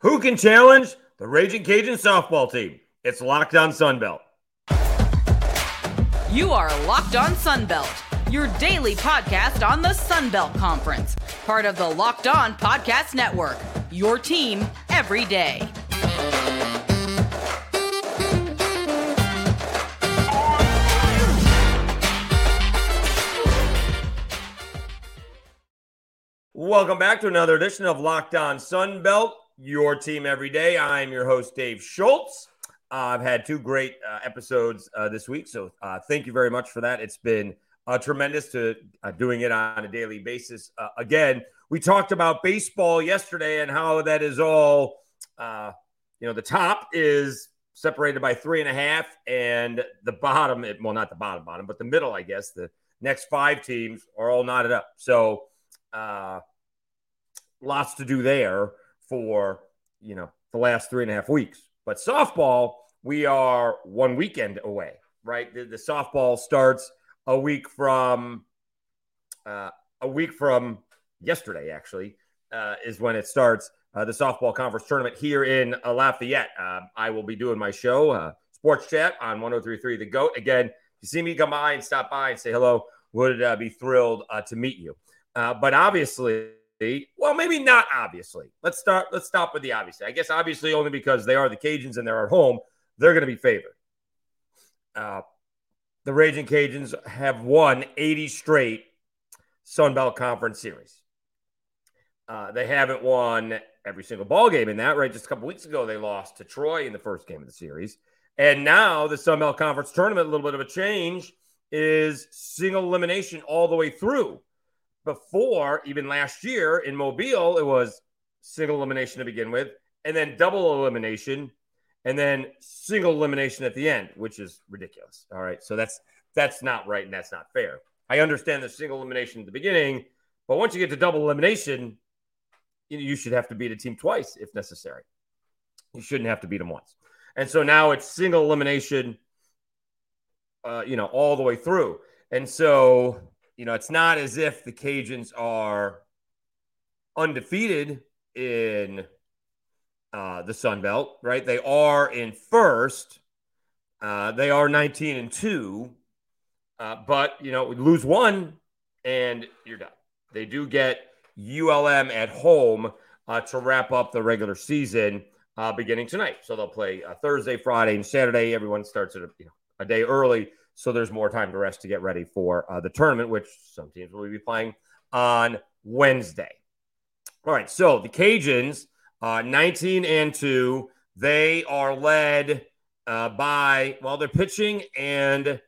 Who can challenge the Ragin' Cajun softball team? It's Locked On Sunbelt. You are Locked On Sunbelt, your daily podcast on the Sunbelt Conference, part of the Locked On Podcast Network. Your team every day. Welcome back to another edition of Locked On Sunbelt, your team every day. I'm your host, Dave Schultz. Uh, I've had two great uh, episodes uh, this week, so uh, thank you very much for that. It's been uh, tremendous to uh, doing it on a daily basis. again, we talked about baseball yesterday and how that is all, you know, the top is separated by three and a half, and the bottom, well, not the bottom, bottom, but the middle, I guess, the next five teams are all knotted up. So, uh, lots to do there for you know the last three and a half weeks. But softball, we are one weekend away, right? The, the softball starts a week from uh, a week from yesterday, actually, uh, is when it starts. Uh, the softball conference tournament here in Lafayette. Uh, I will be doing my show, uh, Sports Chat on 1033 The GOAT. Again, if you see me come by and stop by and say hello, would uh, be thrilled uh, to meet you. Uh, but obviously, well, maybe not obviously. Let's start. Let's stop with the obviously. I guess obviously only because they are the Cajuns and they're at home, they're going to be favored. Uh, the Ragin' Cajuns have won 80 straight Sun Belt Conference series. Uh, they haven't won every single ball game in that. Right, just a couple weeks ago they lost to Troy in the first game of the series, and now the Sun Belt Conference tournament. A little bit of a change is single elimination all the way through before, even last year in Mobile, it was single elimination to begin with, and then double elimination, and then single elimination at the end, which is ridiculous. All right. So that's that's not right and that's not fair. I understand the single elimination at the beginning, but once you get to double elimination, you, should have to beat a team twice if necessary. You shouldn't have to beat them once. And so now it's single elimination, uh, you know, all the way through. And so you know, it's not as if the Cajuns are undefeated in uh, the Sun Belt, right? They are in first. Uh, they are 19 and two, uh, but you know, lose one and you're done. They do get ULM at home uh, to wrap up the regular season uh, beginning tonight. So they'll play uh, Thursday, Friday, and Saturday. Everyone starts at a, you know, a day early so there's more time to rest to get ready for uh, the tournament, which some teams will be playing on Wednesday. All right, so the Cajuns, uh, 19 and 2, they are led uh, by, well, they're pitching and,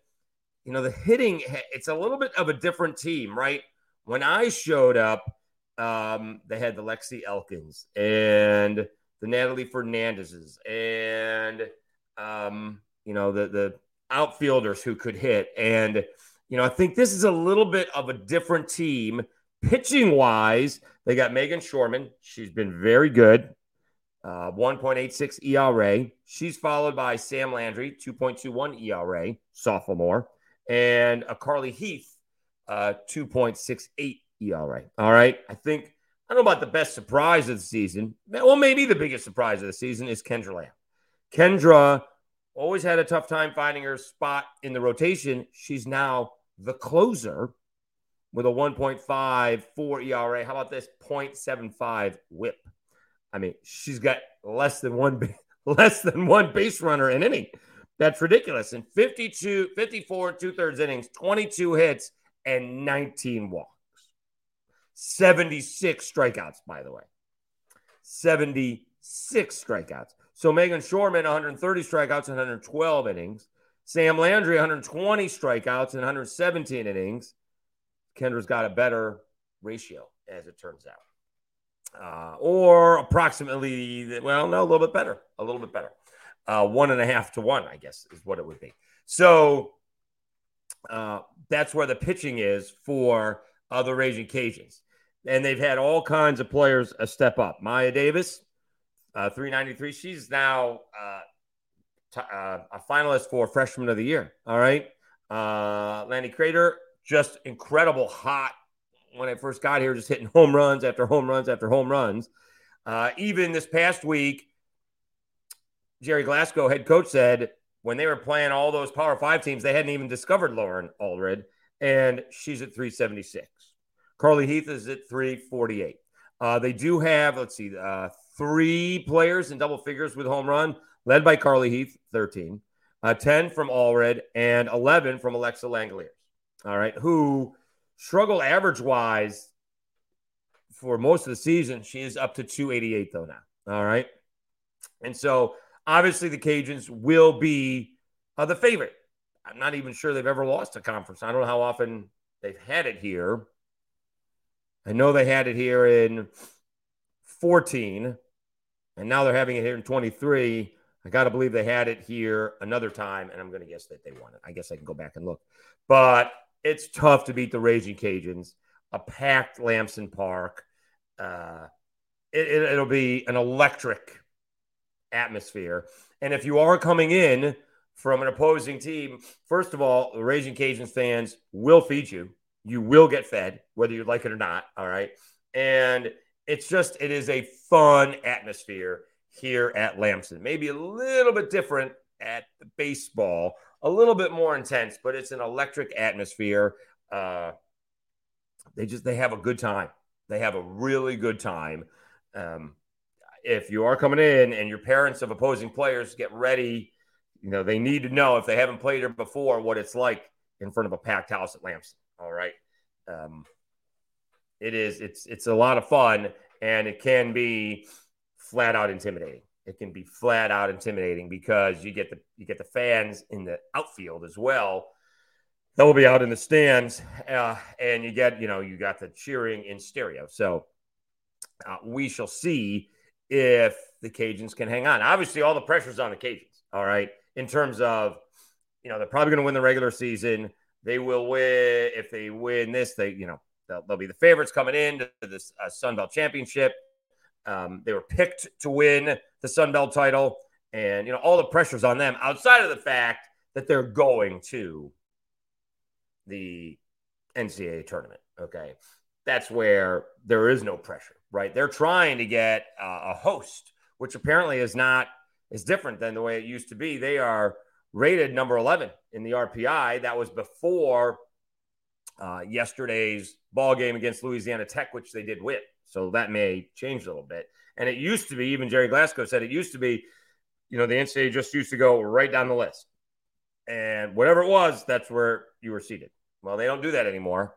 you know, the hitting, it's a little bit of a different team, right? When I showed up, um, they had the Lexi Elkins and the Natalie Fernandezes and, um, you know, the, the, outfielders who could hit. And, you know, I think this is a little bit of a different team. Pitching wise, they got Meghan Schorman. She's been very good. Uh, 1.86 ERA. She's followed by Sam Landry, 2.21 ERA, sophomore, and a Carly Heath, uh, 2.68 ERA. All right. I think, I don't know about the best surprise of the season. Well, maybe the biggest surprise of the season is Kendra Lamb. Kendra always had a tough time finding her spot in the rotation. She's now the closer with a 1.54 ERA. How about this 0.75 whip? I mean, she's got less than one less than one base runner in inning. That's ridiculous. In 52, 54, two thirds innings, 22 hits, and 19 walks. 76 strikeouts, by the way. 76 strikeouts. So Meghan Schorman, 130 strikeouts and 112 innings. Sam Landry, 120 strikeouts and 117 innings. Kendra's got a better ratio, as it turns out. Uh, or approximately, well, no, a little bit better. A little bit better. Uh, one and a half to one, I guess, is what it would be. So uh, that's where the pitching is for uh, the Ragin' Cajuns. And they've had all kinds of players a step up. Maya Davis, uh, 393. She's now uh, t- uh, a finalist for Freshman of the Year. All right. Uh, Lanny Crater, just incredible hot when I first got here, just hitting home runs after home runs after home runs. Uh, even this past week, Gerry Glasco, head coach, said when they were playing all those Power Five teams, they hadn't even discovered Lauren Allred, and she's at 376. Carly Heath is at 348. Uh, they do have, let's see, uh, three players in double figures with home run, led by Carly Heath, 13, uh, 10 from Allred, and 11 from Alexa Langeliers. All right, who struggle average wise for most of the season. She is up to 288 though now. All right, and so obviously the Cajuns will be uh, the favorite. I'm not even sure they've ever lost a conference. I don't know how often they've had it here. I know they had it here in 14, and now they're having it here in 23. I got to believe they had it here another time, and I'm going to guess that they won it. I guess I can go back and look. But it's tough to beat the Ragin' Cajuns, a packed Lamson Park. Uh, it, will it, be an electric atmosphere. And if you are coming in from an opposing team, first of all, the Ragin' Cajuns fans will feed you. You will get fed, whether you like it or not. All right. And it's just, it is a fun atmosphere here at Lamson. Maybe a little bit different at the baseball, a little bit more intense, but it's an electric atmosphere. Uh, they just, they have a good time. They have a really good time. Um, if you are coming in and your parents of opposing players get ready, you know, they need to know if they haven't played here before what it's like in front of a packed house at Lamson. All right. Um, it is, it's, it's a lot of fun and it can be flat out intimidating. It can be flat out intimidating because you get the, you get the fans in the outfield as well. That will be out in the stands, uh, and you get, you know, you got the cheering in stereo. So uh, we shall see if the Cajuns can hang on. Obviously, all the pressure's on the Cajuns. All right, in terms of you know they're probably going to win the regular season. They will win if they win this. They you know they'll, they'll be the favorites coming into this uh, Sun Belt championship. Um, they were picked to win the Sun Belt title, and you know all the pressure's on them. Outside of the fact that they're going to the NCAA tournament. Okay, that's where there is no pressure right? They're trying to get uh, a host, which apparently is not is different than the way it used to be. They are rated number 11 in the RPI. That was before uh, yesterday's ball game against Louisiana Tech, which they did win. So that may change a little bit. And it used to be, even Gerry Glasco said it used to be, you know, the NCAA just used to go right down the list. And whatever it was, that's where you were seated. Well, they don't do that anymore.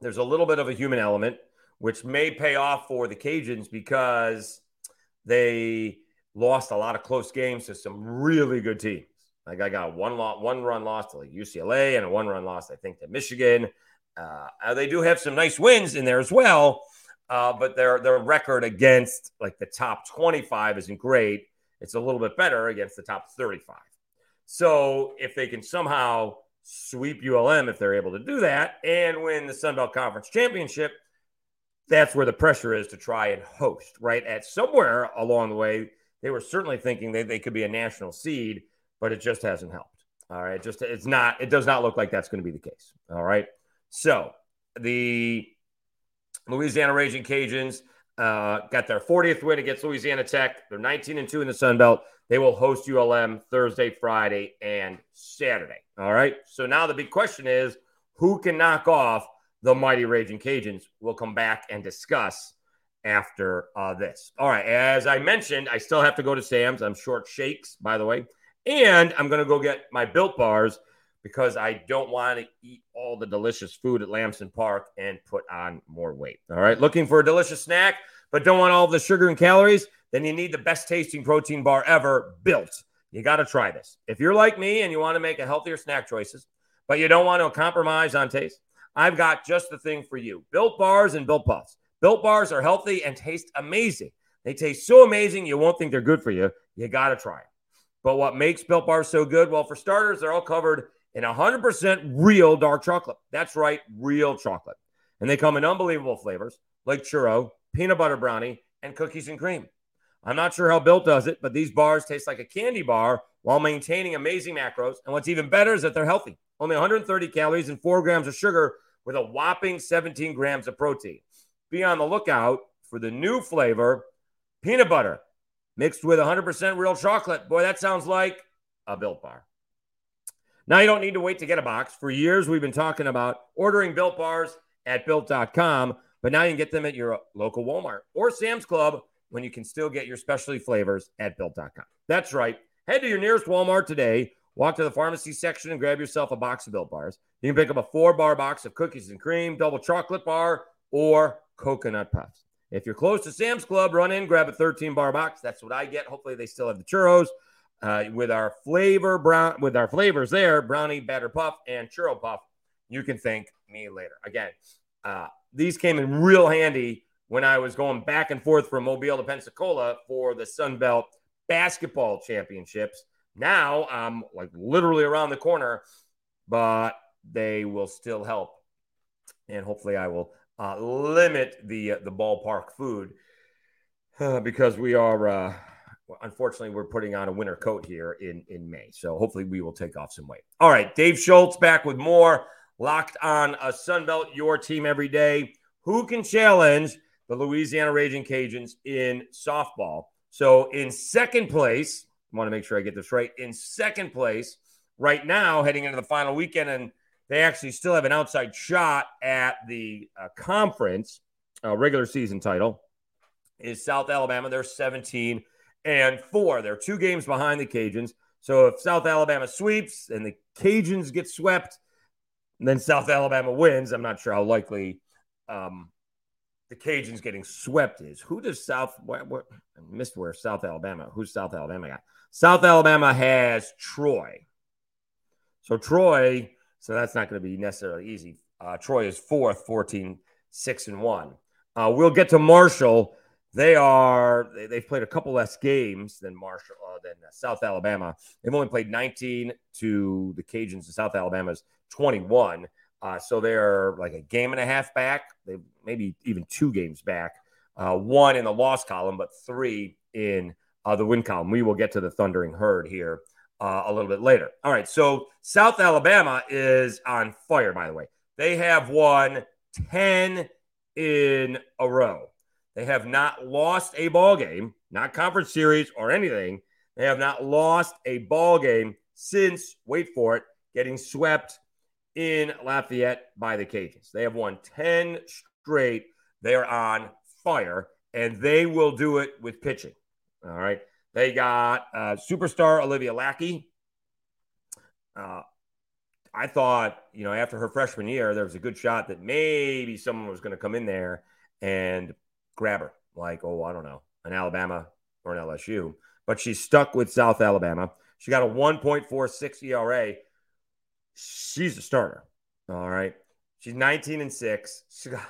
There's a little bit of a human element which may pay off for the Cajuns because they lost a lot of close games to some really good teams. Like I got one lot, one run loss to like UCLA and a one run loss, I think, to Michigan. Uh, they do have some nice wins in there as well, uh, but their their record against like the top 25 isn't great. It's a little bit better against the top 35. So if they can somehow sweep ULM, if they're able to do that, and win the Sun Belt Conference championship, that's where the pressure is to try and host, right? At somewhere along the way, they were certainly thinking that they could be a national seed, but it just hasn't helped. All right. Just it's not, it does not look like that's going to be the case. All right. So the Louisiana Ragin' Cajuns uh, got their 40th win against Louisiana Tech. They're 19 and 2 in the Sun Belt. They will host ULM Thursday, Friday, and Saturday. All right. So now the big question is who can knock off the mighty Ragin' Cajuns. We'll come back and discuss after uh, this. All right. As I mentioned, I still have to go to Sam's. I'm short shakes, by the way. And I'm going to go get my built bars because I don't want to eat all the delicious food at Lamson Park and put on more weight. All right. Looking for a delicious snack, but don't want all the sugar and calories? Then you need the best tasting protein bar ever built. You got to try this. If you're like me and you want to make a healthier snack choices, but you don't want to compromise on taste, I've got just the thing for you. Built bars and built puffs. Built bars are healthy and taste amazing. They taste so amazing, you won't think they're good for you. You got to try it. But what makes built bars so good? Well, for starters, they're all covered in 100% real dark chocolate. That's right, real chocolate. And they come in unbelievable flavors like churro, peanut butter brownie, and cookies and cream. I'm not sure how Built does it, but these bars taste like a candy bar while maintaining amazing macros. And what's even better is that they're healthy. Only 130 calories and four grams of sugar with a whopping 17 grams of protein. Be on the lookout for the new flavor, peanut butter mixed with 100% real chocolate. Boy, that sounds like a built bar. Now you don't need to wait to get a box. For years, we've been talking about ordering built bars at built.com, but now you can get them at your local Walmart or Sam's Club when you can still get your specialty flavors at built.com. That's right. Head to your nearest Walmart today, walk to the pharmacy section, and grab yourself a box of built bars. You can pick up a four bar box of cookies and cream, double chocolate bar, or coconut puffs. If you're close to Sam's Club, run in, grab a 13 bar box. That's what I get. Hopefully, they still have the churros uh, with our flavor brown with our flavors there, brownie batter puff and churro puff. You can thank me later. Again, uh, these came in real handy when I was going back and forth from Mobile to Pensacola for the Sun Belt basketball championships. Now I'm like literally around the corner, but they will still help, and hopefully I will uh, limit the uh, the ballpark food uh, because we are uh, unfortunately we're putting on a winter coat here in in May. So hopefully we will take off some weight. All right, Dave Schultz back with more locked on a Sunbelt, your team every day. Who can challenge the Louisiana Ragin' Cajuns in softball? So in second place, I want to make sure I get this right. In second place right now, heading into the final weekend, and they actually still have an outside shot at the uh, conference uh, regular season title. Is South Alabama? They're 17 and four. They're two games behind the Cajuns. So if South Alabama sweeps and the Cajuns get swept, then South Alabama wins. I'm not sure how likely um, the Cajuns getting swept is. Who does South? What, what, I missed where South Alabama. Who's South Alabama got? South Alabama has Troy. So Troy. So that's not going to be necessarily easy. Uh, Troy is fourth, 14, 6 and 1. Uh, we'll get to Marshall. They are they, have played a couple less games than Marshall uh, than South Alabama. They've only played 19 to the Cajuns and South Alabama's 21. Uh, so they're like a game and a half back. They maybe even two games back. Uh, one in the loss column, but three in uh, the win column. We will get to the Thundering Herd here uh, a little bit later. All right. So South Alabama is on fire, by the way. They have won 10 in a row. They have not lost a ball game, not conference series or anything. They have not lost a ball game since, wait for it, getting swept in Lafayette by the Cajuns. They have won 10 straight. They are on fire, and they will do it with pitching. All right. They got uh, superstar Olivia Lackie. Uh, I thought, you know, after her freshman year, there was a good shot that maybe someone was going to come in there and grab her, like, oh, I don't know, an Alabama or an LSU. But she's stuck with South Alabama. She got a 1.46 ERA she's a starter. All right. She's 19 and 6. She got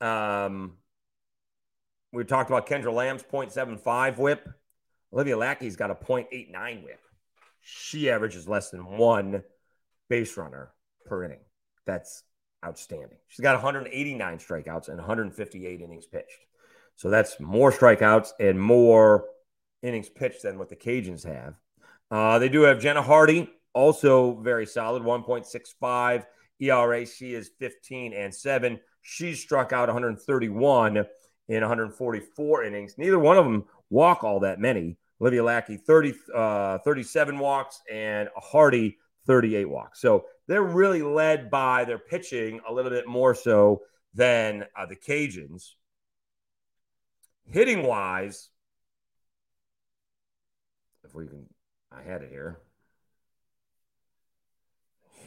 um we talked about Kendra Lamb's 0.75 whip. Olivia Lackie's got a 0.89 whip. She averages less than one base runner per inning. That's outstanding. She's got 189 strikeouts and 158 innings pitched. So that's more strikeouts and more innings pitched than what the Cajuns have. Uh, they do have Jenna Hardy, also very solid 1.65 ERA. She is 15 and 7. She struck out 131 in 144 innings. Neither one of them walk all that many. Olivia Lackie 30, uh, 37 walks and Hardy 38 walks. So they're really led by their pitching a little bit more so than uh, the Cajuns. Hitting wise, if we can, I had it here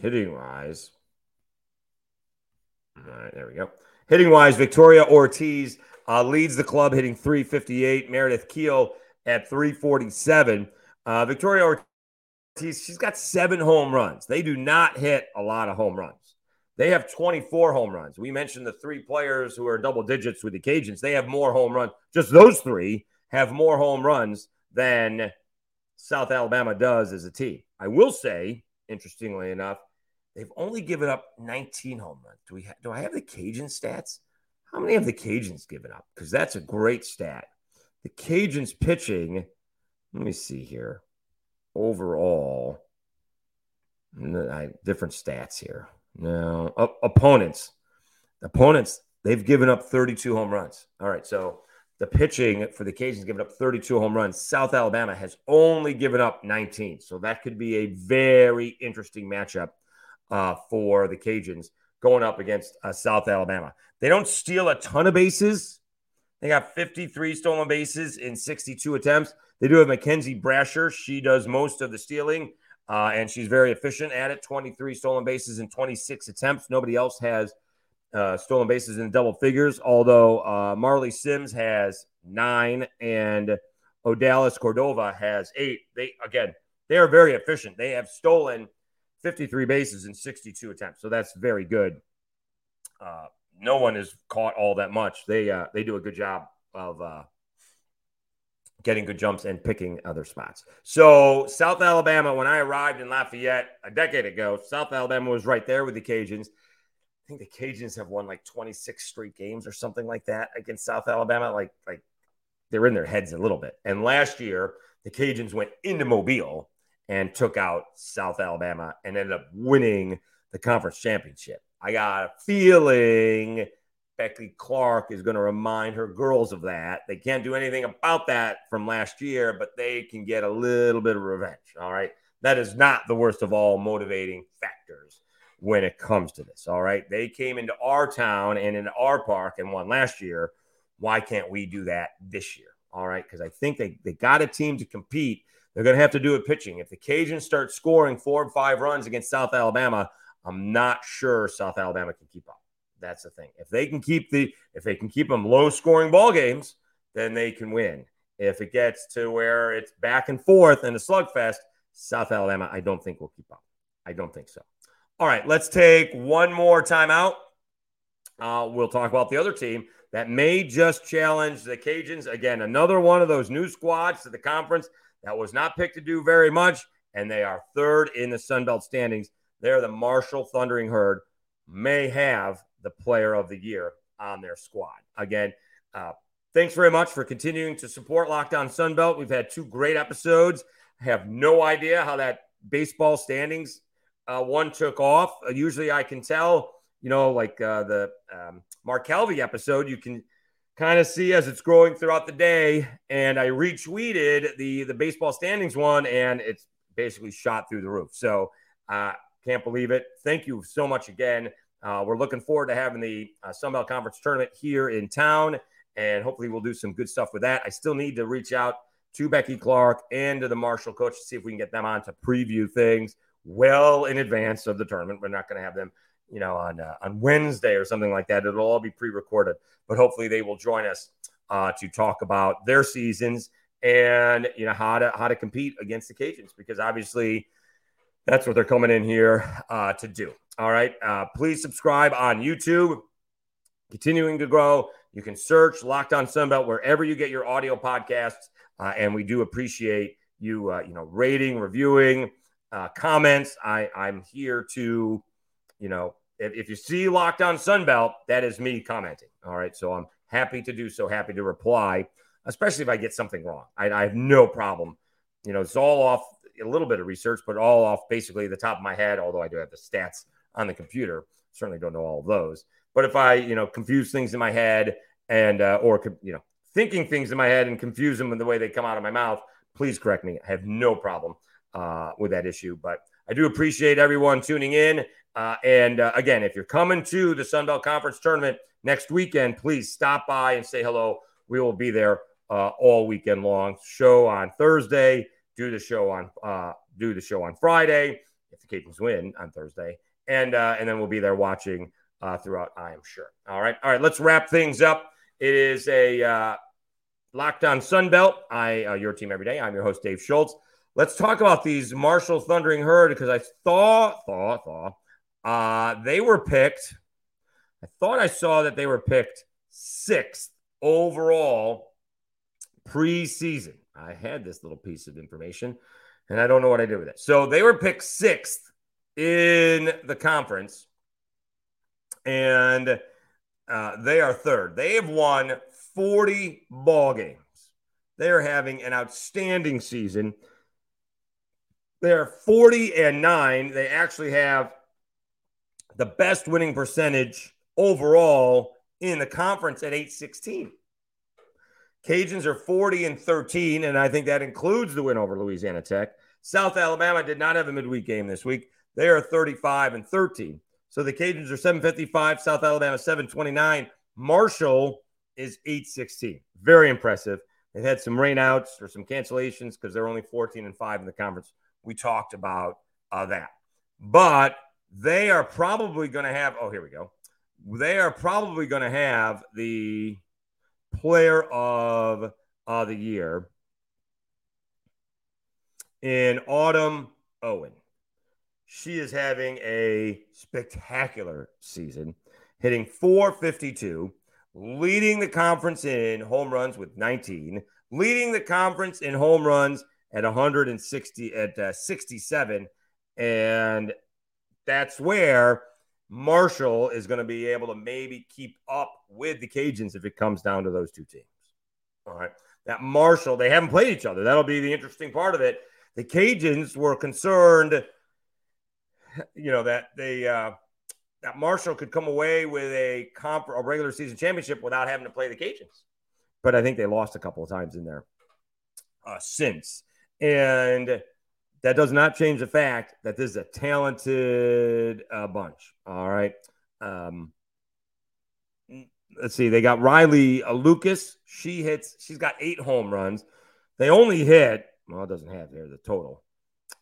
hitting wise. All right, there we go. Hitting wise, Victoria Ortiz uh, leads the club, hitting 358. Meredith Keel at 347. Uh, Victoria Ortiz, she's got seven home runs. They do not hit a lot of home runs. They have 24 home runs. We mentioned the three players who are double digits with the Cajuns. They have more home runs. Just those three have more home runs than South Alabama does as a team. I will say, interestingly enough, They've only given up 19 home runs. Do we ha- do I have the Cajun stats? How many have the Cajuns given up? Because that's a great stat. The Cajuns pitching. Let me see here. Overall, different stats here. No opponents. Opponents. They've given up 32 home runs. All right, so the pitching for the Cajuns given up 32 home runs. South Alabama has only given up 19. So that could be a very interesting matchup uh, for the Cajuns going up against uh, South Alabama. They don't steal a ton of bases. They got 53 stolen bases in 62 attempts. They do have Mackenzie Brasher. She does most of the stealing, uh, and she's very efficient at it 23 stolen bases in 26 attempts. Nobody else has uh, stolen bases in double figures, although uh, Marley Sims has nine and Odalis Cordova has eight. They, again, they are very efficient. They have stolen 53 bases in 62 attempts. So that's very good. No one is caught all that much. They uh, they do a good job of uh, getting good jumps and picking other spots. So South Alabama, when I arrived in Lafayette a decade ago, South Alabama was right there with the Cajuns. I think the Cajuns have won like 26 straight games or something like that against South Alabama. Like like they're in their heads a little bit. And last year the Cajuns went into Mobile and took out South Alabama and ended up winning the conference championship. I got a feeling Becky Clark is going to remind her girls of that. They can't do anything about that from last year, but they can get a little bit of revenge. All right. That is not the worst of all motivating factors when it comes to this. All right. They came into our town and into our park and won last year. Why can't we do that this year? All right. Because I think they, they got a team to compete they're going to have to do it pitching. If the Cajuns start scoring four and five runs against South Alabama, I'm not sure South Alabama can keep up. That's the thing. If they can keep the if they can keep them low scoring ball games, then they can win. If it gets to where it's back and forth and a slugfest, South Alabama, I don't think will keep up. I don't think so. All right, let's take one more timeout. Uh, we'll talk about the other team that may just challenge the Cajuns again. Another one of those new squads to the conference that was not picked to do very much, and they are third in the Sun Belt standings. They're the Marshall Thundering Herd, may have the player of the year on their squad. Again, uh, thanks very much for continuing to support Locked On Sunbelt. We've had two great episodes. I have no idea how that baseball standings uh, one took off. Uh, usually I can tell, you know, like uh, the um, Mark Calvi episode, you can – kind of see as it's growing throughout the day. And I retweeted the the baseball standings one, and it's basically shot through the roof. So uh, can't believe it. Thank you so much again. Uh, we're looking forward to having the uh, Sunbelt Conference tournament here in town, and hopefully we'll do some good stuff with that. I still need to reach out to Becky Clark and to the Marshall coach to see if we can get them on to preview things well in advance of the tournament. We're not going to have them you know, on uh, on Wednesday or something like that. It'll all be pre-recorded, but hopefully they will join us uh, to talk about their seasons and you know how to how to compete against the Cajuns because obviously that's what they're coming in here uh, to do. All right, uh, please subscribe on YouTube. Continuing to grow, you can search Locked On Sunbelt wherever you get your audio podcasts, uh, and we do appreciate you, uh, you know, rating, reviewing, comments. I I'm here to you know, if, if you see Locked On Sunbelt, that is me commenting. All right. So I'm happy to do so, happy to reply, especially if I get something wrong. I, I have no problem. You know, it's all off a little bit of research, but all off basically the top of my head, although I do have the stats on the computer. Certainly don't know all of those. But if I, you know, confuse things in my head and, uh, or, you know, thinking things in my head and confuse them in the way they come out of my mouth, please correct me. I have no problem uh, with that issue. But I do appreciate everyone tuning in. Uh, and uh, again, if you're coming to the Sun Belt Conference tournament next weekend, please stop by and say hello. We will be there uh, all weekend long. Show on Thursday. Do the show on uh, do the show on Friday if the Cajuns win on Thursday, and uh, and then we'll be there watching uh, throughout. I am sure. All right, all right. Let's wrap things up. It is a locked on Sun Belt. I your team every day. I'm your host Dave Schultz. Let's talk about these Marshall Thundering Herd because I thought, thought, thought uh, they were picked. I thought I saw that they were picked sixth overall preseason. I had this little piece of information and I don't know what I did with it. So they were picked sixth in the conference and uh, they are third. They have won 40 ball games. They are having an outstanding season. They're 40 and 9. They actually have the best winning percentage overall in the conference at 816. Cajuns are 40 and 13, and I think that includes the win over Louisiana Tech. South Alabama did not have a midweek game this week. They are 35 and 13. So the Cajuns are 755, South Alabama 729. Marshall is 816. Very impressive. They've had some rainouts or some cancellations because they're only 14 and 5 in the conference. We talked about uh, that. But they are probably going to have, oh, here we go. They are probably going to have the player of uh, the year in Autumn Owen. She is having a spectacular season, hitting 452, leading the conference in home runs with 19, leading the conference in home runs at 160 at uh, 67 and that's where Marshall is going to be able to maybe keep up with the Cajuns if it comes down to those two teams. All right. That Marshall, they haven't played each other. That'll be the interesting part of it. The Cajuns were concerned, you know, that they uh, that Marshall could come away with a comp a regular season championship without having to play the Cajuns. But I think they lost a couple of times in there uh, since. And that does not change the fact that this is a talented uh, bunch. All right. Um, let's see. They got Riley uh, Lucas. She hits. She's got eight home runs. They only hit. Well, it doesn't have here the total.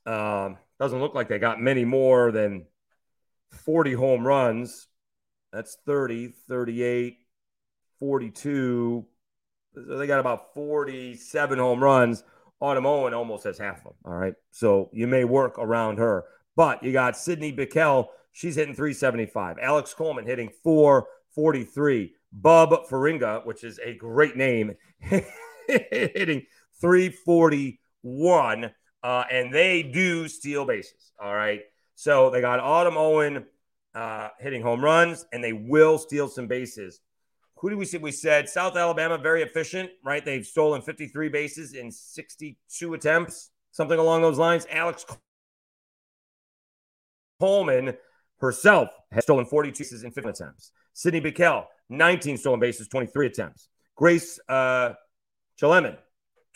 Um, doesn't look like they got many more than 40 home runs. That's 30, 38, 42. They got about 47 home runs. Autumn Owen almost has half of them. All right. So you may work around her. But you got Sydney Bickel. She's hitting 375. Alex Coleman hitting 443. Bub Faringa, which is a great name, hitting 341. Uh, and they do steal bases. All right. So they got Autumn Owen uh, hitting home runs, and they will steal some bases who did we say? We said South Alabama, very efficient, right? They've stolen 53 bases in 62 attempts, something along those lines. Alex Coleman herself has stolen 42 bases in 50 attempts. Sydney Bickel, 19 stolen bases, 23 attempts. Grace uh, Chaleman,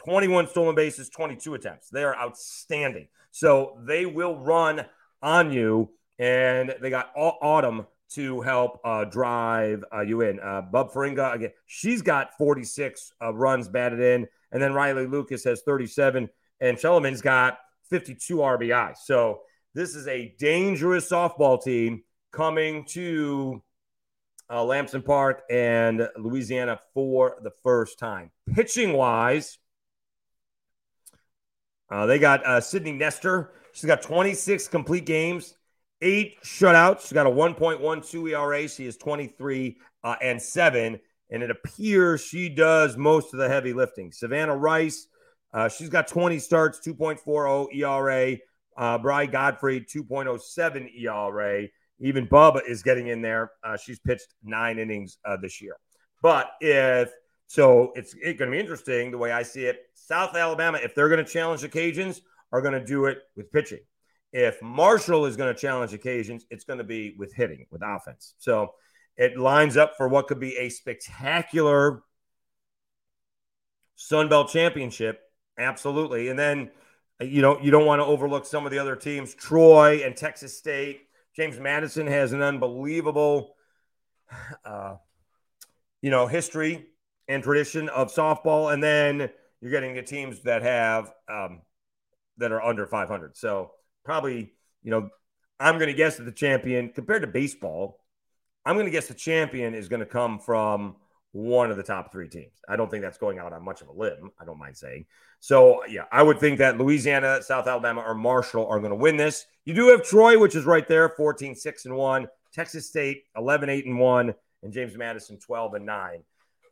21 stolen bases, 22 attempts. They are outstanding. So they will run on you. And they got Autumn to help uh, drive uh, you in. Uh, Bub Faringa, again, she's got 46 uh, runs batted in. And then Riley Lucas has 37. And Shellman's got 52 RBI. So this is a dangerous softball team coming to uh, Lamson Park and Louisiana for the first time. Pitching wise, uh, they got uh, Sydney Nestor. She's got 26 complete games eight shutouts. She's got a 1.12 ERA. She is 23 uh, and seven. And it appears she does most of the heavy lifting. Savannah Rice, uh, she's got 20 starts, 2.40 ERA. Uh, Bry Godfrey, 2.07 ERA. Even Bubba is getting in there. Uh, she's pitched nine innings uh, this year. But if so, it's, it's going to be interesting the way I see it. South Alabama, if they're going to challenge the Cajuns, are going to do it with pitching. If Marshall is going to challenge occasions, it's going to be with hitting, with offense. So it lines up for what could be a spectacular Sun Belt championship. Absolutely. And then you know, you don't want to overlook some of the other teams, Troy and Texas State. James Madison has an unbelievable, uh, you know, history and tradition of softball. And then you're getting the teams that have um, that are under 500. So probably, you know, I'm going to guess that the champion, compared to baseball, I'm going to guess the champion is going to come from one of the top three teams. I don't think that's going out on much of a limb. I don't mind saying. So, yeah, I would think that Louisiana, South Alabama, or Marshall are going to win this. You do have Troy, which is right there, 14, 6 and 1. Texas State, 11, 8 and 1. And James Madison, 12 and 9.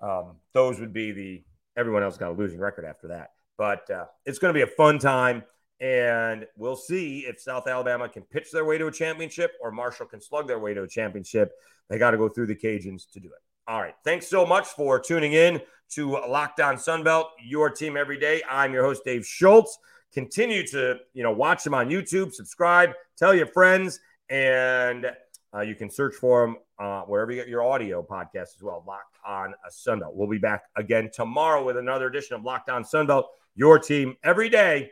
Um, those would be the, everyone else got a losing record after that. But uh, it's going to be a fun time. And we'll see if South Alabama can pitch their way to a championship or Marshall can slug their way to a championship. They got to go through the Cajuns to do it. All right. Thanks so much for tuning in to Locked On Sunbelt, your team every day. I'm your host, Dave Schultz. Continue to, you know, watch them on YouTube, subscribe, tell your friends, and Uh, you can search for them uh, wherever you get your audio podcast as well. Locked on a Sunbelt. We'll be back again tomorrow with another edition of Locked On Sunbelt. Your team every day.